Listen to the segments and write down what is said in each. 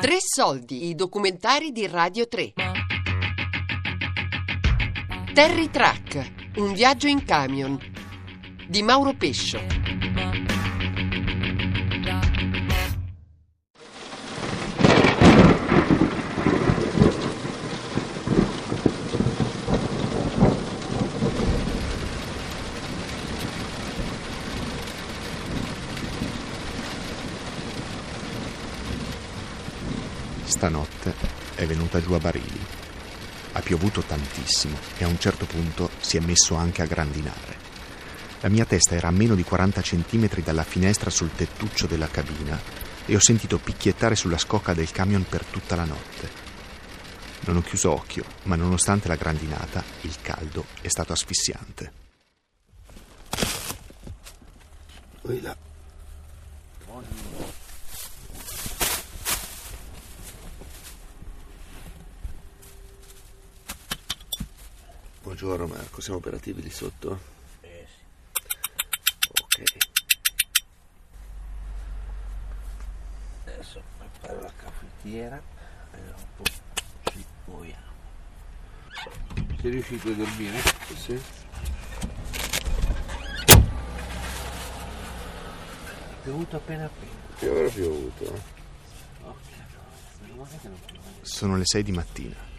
Tre soldi, i documentari di Radio 3. Terry Track, un viaggio in camion di Mauro Pescio. Stanotte è venuta giù a barili. Ha piovuto tantissimo e a un certo punto si è messo anche a grandinare. La mia testa era a meno di 40 centimetri dalla finestra sul tettuccio della cabina e ho sentito picchiettare sulla scocca del camion per tutta la notte. Non ho chiuso occhio, ma nonostante la grandinata, il caldo è stato asfissiante. Là. Buongiorno Marco, siamo operativi lì sotto? Eh sì. Ok. Adesso preparo la caffettiera e dopo ci muoviamo. Sei riuscito a dormire? Sì? È piovuto appena appena. Che avrà piovuto? Sono le 6 di mattina.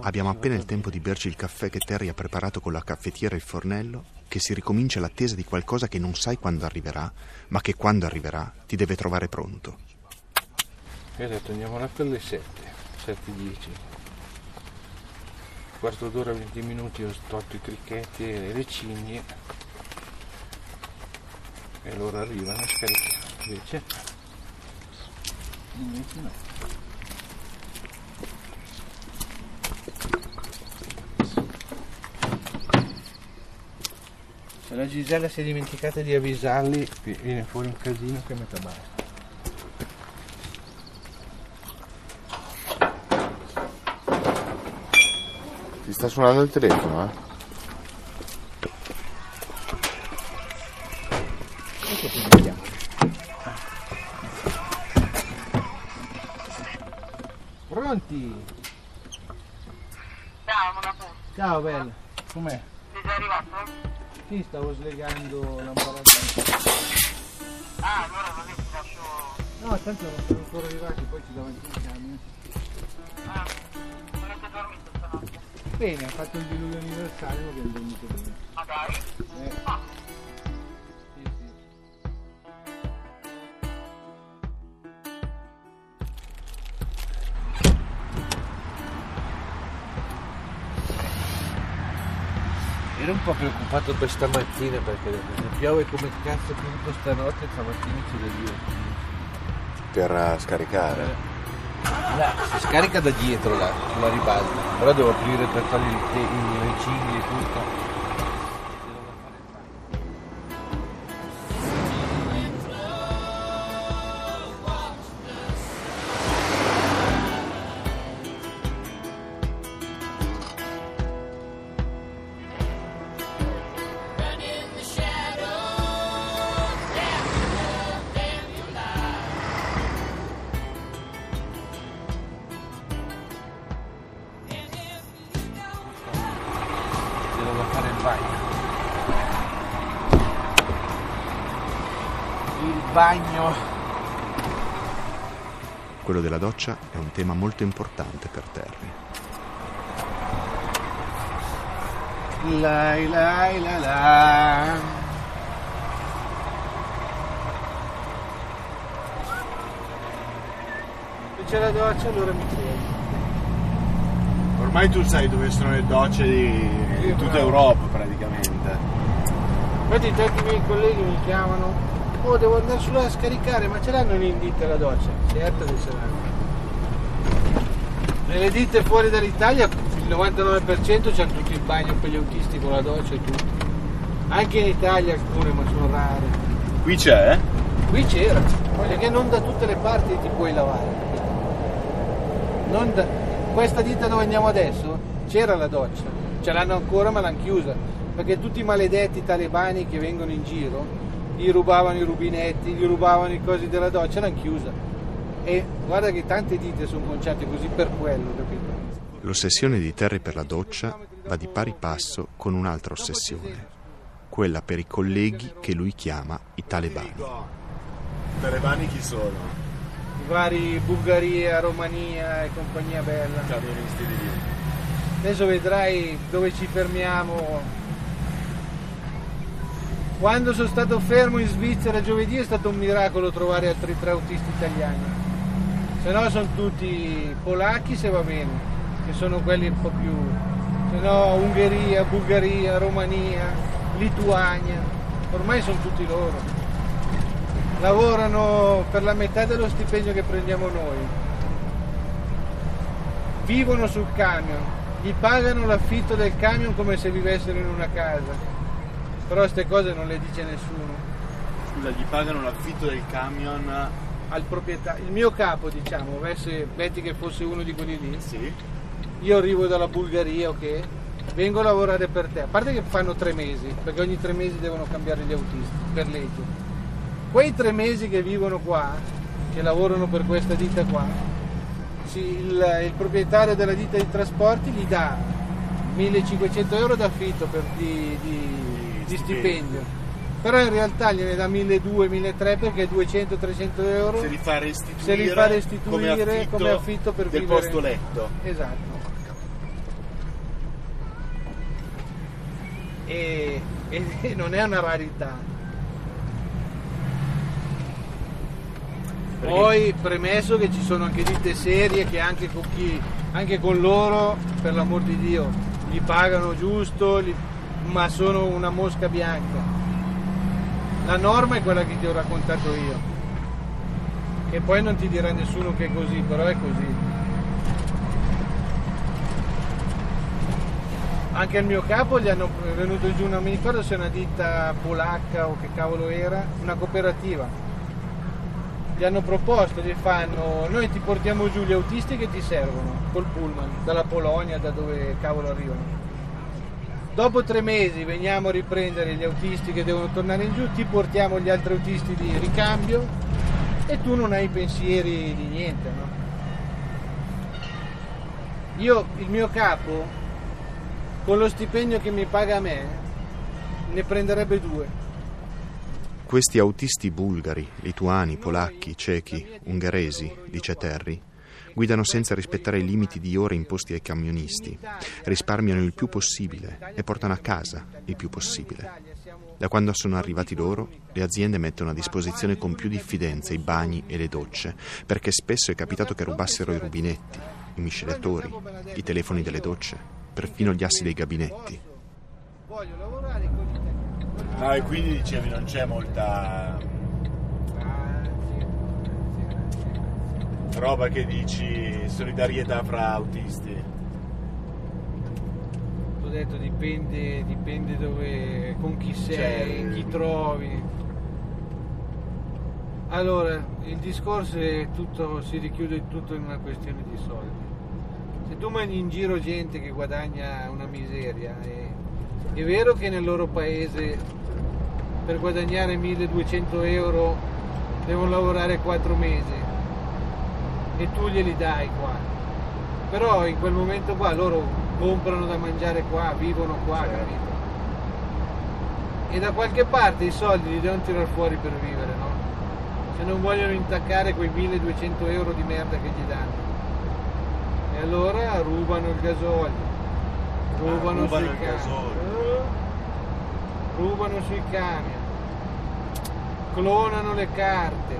Abbiamo appena il tempo di berci il caffè che Terry ha preparato con la caffettiera e il fornello, che si ricomincia l'attesa di qualcosa che non sai quando arriverà, ma che quando arriverà ti deve trovare pronto. Io ho detto andiamo là per le 7, 7.10. Quarto d'ora, 20 minuti ho tolto i cricchetti e le cinghie. E loro arrivano a scaricare. Invece, invece no. Se la Gisella si è dimenticata di avvisarli, vi- viene fuori un casino che metà basta. Ti sta suonando il telefono, eh? Pronti? Ciao. Ciao bella, com'è? Sì, stavo slegando l'ambarazzante. Ah, allora non è che ti lascio... No, tanto non sono ancora arrivati, poi ci davanti il camion. Ah, non avete dormito stanotte? Bene, ha fatto il diluvio universale, ma abbiamo dormito bene. Ma dai? Eh. Ah, Ero un po' preoccupato per stamattina perché piove come cazzo tutto stanotte stamattina ci da dire. Per eh, scaricare. Là, si scarica da dietro là, sulla ribalta, però devo aprire per togliere i te- i- le cinghie e tutto. Bagno. Quello della doccia è un tema molto importante per Terry. La la la la. Se c'è la doccia allora mi credi. Ormai tu sai dove sono le docce di, di tutta. Europa praticamente. Infatti tanti miei colleghi mi chiamano, oh devo andare sulla a scaricare, ma ce l'hanno in ditta la doccia? Certo che ce l'hanno. Nelle ditte fuori dall'Italia il 99% c'hanno tutti il bagno per gli autisti con la doccia e tutto. Anche in Italia alcune, ma sono rare. Qui c'è? Qui c'era, perché non da tutte le parti ti puoi lavare. Non da- Questa ditta dove andiamo adesso c'era la doccia, ce l'hanno ancora ma l'hanno chiusa, perché tutti i maledetti talebani che vengono in giro gli rubavano i rubinetti, gli rubavano i cosi della doccia, l'hanno chiusa. E guarda che tante ditte sono conciate così per quello, capito? L'ossessione di Terry per la doccia va di pari passo con un'altra ossessione, quella per i colleghi che lui chiama i talebani. Talebani chi sono? I vari Bulgaria, Romania e compagnia bella. Camionisti di lì. Adesso vedrai dove ci fermiamo. Quando sono stato fermo in Svizzera giovedì è stato un miracolo trovare altri tre autisti italiani. Se no sono tutti polacchi se va bene, che sono quelli un po' più... Se no Ungheria, Bulgaria, Romania, Lituania, ormai sono tutti loro. Lavorano per la metà dello stipendio che prendiamo noi. Vivono sul camion, gli pagano l'affitto del camion come se vivessero in una casa. Però queste cose non le dice nessuno. Scusa, gli pagano l'affitto del camion? Al proprietario, il mio capo, diciamo, avesse, metti che fosse uno di quelli lì, Sì. io arrivo dalla Bulgaria, ok? Vengo a lavorare per te, a parte che fanno tre mesi, perché ogni tre mesi devono cambiare gli autisti per legge. Quei tre mesi che vivono qua, che lavorano per questa ditta qua, il, il proprietario della ditta di trasporti gli dà 1500 euro d'affitto per, di, di- di stipendio. Però in realtà gliene dà 1200-1300 perché 200-300 euro Se li fa restituire, se li fa restituire come affitto, come affitto per del vivere. posto letto. Esatto. E, e- e non è una rarità. Poi premesso che ci sono anche ditte serie che anche con, chi, anche con loro, per l'amor di Dio, gli pagano giusto, gli- ma sono una mosca bianca. La norma è quella che ti ho raccontato io. Che poi non ti dirà nessuno che è così, però è così. Anche al mio capo gli hanno venuto giù, non mi ricordo se è una ditta polacca o che cavolo era, una cooperativa. Gli hanno proposto, gli fanno, noi ti portiamo giù gli autisti che ti servono, col pullman, dalla Polonia, da dove cavolo arrivano. Dopo tre mesi veniamo a riprendere gli autisti che devono tornare in giù, ti portiamo gli altri autisti di ricambio e tu non hai pensieri di niente, no? Io, il mio capo, con lo stipendio che mi paga a me, ne prenderebbe due. Questi autisti bulgari, lituani, polacchi, cechi, ungheresi, dice Terry, guidano senza rispettare i limiti di ore imposti ai camionisti, risparmiano il più possibile e portano a casa il più possibile. Da quando sono arrivati loro, le aziende mettono a disposizione con più diffidenza i bagni e le docce, perché spesso è capitato che rubassero i rubinetti, i miscelatori, i telefoni delle docce, perfino gli assi dei gabinetti. Voglio lavorare con italiani. Ah, e quindi dicevi non c'è molta roba che dici solidarietà fra autisti. Ho detto dipende, dipende dove, con chi sei, Cioè, chi trovi. Allora, il discorso è tutto, si richiude tutto in una questione di soldi. Se tu mandi in giro gente che guadagna una miseria, è, è vero che nel loro paese per guadagnare 1200 euro devono lavorare 4 mesi e tu glieli dai qua. Però in quel momento qua loro comprano da mangiare qua, vivono qua, capito? E da qualche parte i soldi li devono tirare fuori per vivere, no? Se non vogliono intaccare quei 1200 euro di merda che gli danno. E allora rubano il gasolio, rubano, rubano sui camion, rubano sui camion, clonano le carte,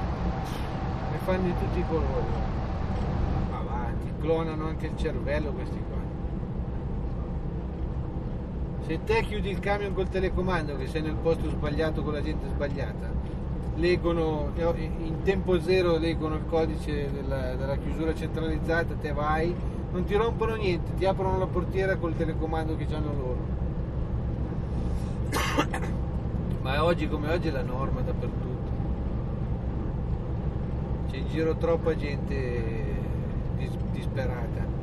ne fanno di tutti i colori. Clonano anche il cervello questi qua. Se te chiudi il camion col telecomando che sei nel posto sbagliato con la gente sbagliata, leggono in tempo zero leggono il codice della, della chiusura centralizzata, te vai, non ti rompono niente, ti aprono la portiera col telecomando che hanno loro. Ma oggi come oggi è la norma dappertutto. C'è in giro troppa gente dis- disperata.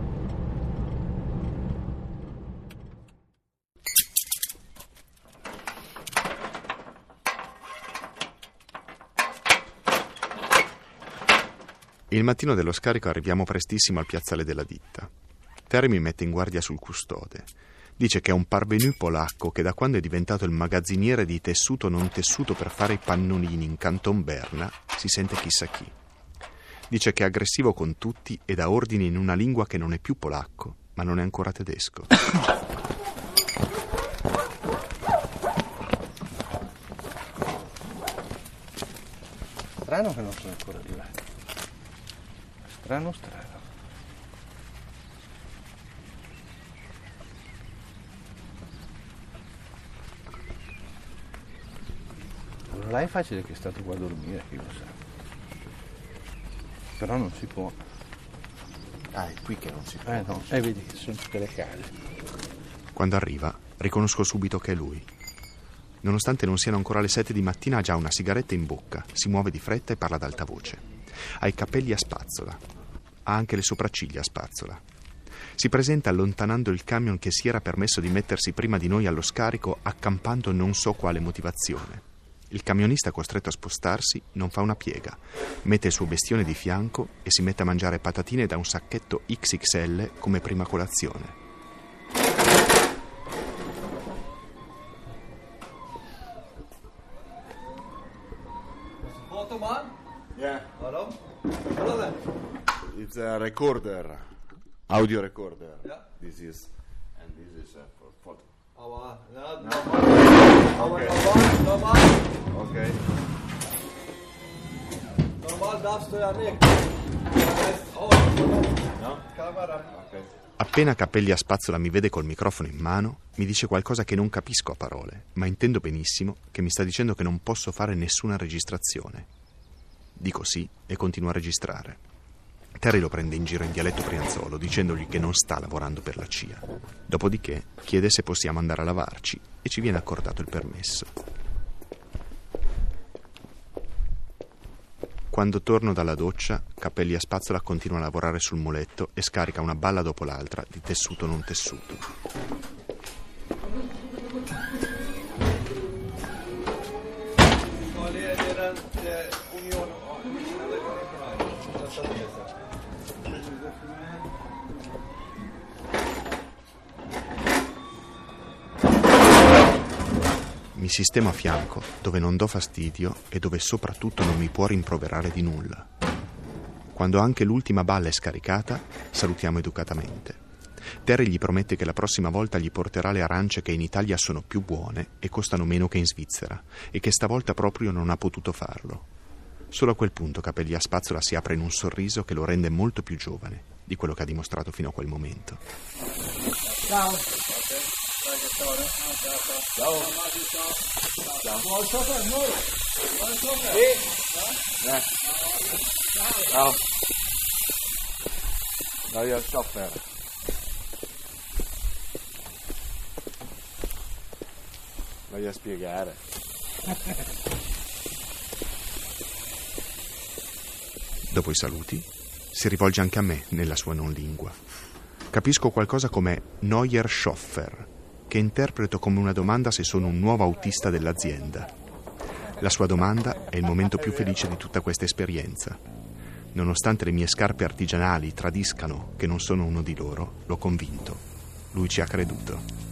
Il mattino dello scarico arriviamo prestissimo al piazzale della ditta. Terry mi mette in guardia sul custode. Dice che è un parvenu polacco che da quando è diventato il magazziniere di tessuto non tessuto per fare i pannolini in Canton Berna si sente chissà chi. Dice che è aggressivo con tutti e dà ordini in una lingua che non è più polacco, ma non è ancora tedesco. Strano che non sono ancora arrivati. Strano, strano. Non è facile che è stato qua a dormire, chi lo sa. Però non si può. Ah, è qui che non si fa. Eh no, e vedi che sono tutte le case. Quando arriva, riconosco subito che è lui. Nonostante non siano ancora le sette di mattina, ha già una sigaretta in bocca, si muove di fretta e parla ad alta voce. Ha i capelli a spazzola, ha anche le sopracciglia a spazzola. Si presenta allontanando il camion che si era permesso di mettersi prima di noi allo scarico, accampando non so quale motivazione. Il camionista costretto a spostarsi non fa una piega, mette il suo bestione di fianco e si mette a mangiare patatine da un sacchetto XXL come prima colazione. Yeah, Waarom? Hallo then. it's a recorder. Audio recorder. Ja. This is. And this is uh, Aber, ja, normaal. Aber normaal, normaal, Okay. normaal darfst du ja nicht. No? Okay. Appena Capelli a spazzola mi vede col microfono in mano, mi dice qualcosa che non capisco a parole, ma intendo benissimo che mi sta dicendo che non posso fare nessuna registrazione. Dico sì e continuo a registrare. Terry lo prende in giro in dialetto brianzolo dicendogli che non sta lavorando per la CIA. Dopodiché chiede se possiamo andare a lavarci e ci viene accordato il permesso. Quando torno dalla doccia, Capelli a spazzola continua a lavorare sul muletto e scarica una balla dopo l'altra di tessuto non tessuto. Mi sistemo a fianco, dove non do fastidio e dove soprattutto non mi può rimproverare di nulla. Quando anche l'ultima balla è scaricata, salutiamo educatamente. Terry gli promette che la prossima volta gli porterà le arance che in Italia sono più buone e costano meno che in Svizzera, e che stavolta proprio non ha potuto farlo. Solo a quel punto Capelli a spazzola si apre in un sorriso che lo rende molto più giovane di quello che ha dimostrato fino a quel momento. Ciao. No, io chauffeur. Voglio spiegare. Dopo i saluti, si rivolge anche a me nella sua non lingua. Capisco qualcosa come Neuer Schoffer, che interpreto come una domanda se sono un nuovo autista dell'azienda. La sua domanda è il momento più felice di tutta questa esperienza. Nonostante le mie scarpe artigianali tradiscano che non sono uno di loro, l'ho convinto. Lui ci ha creduto.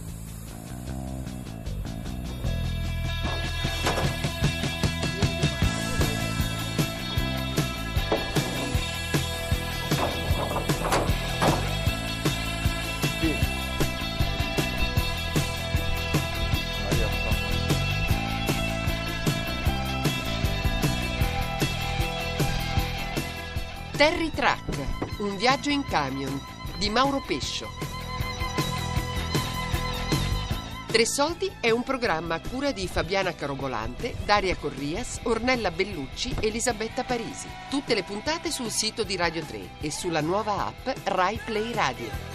Terry Track, un viaggio in camion di Mauro Pescio. Tre soldi è un programma a cura di Fabiana Carobolante, Daria Corrias, Ornella Bellucci, Elisabetta Parisi. Tutte le puntate sul sito di Radio 3 e sulla nuova app Rai Play Radio.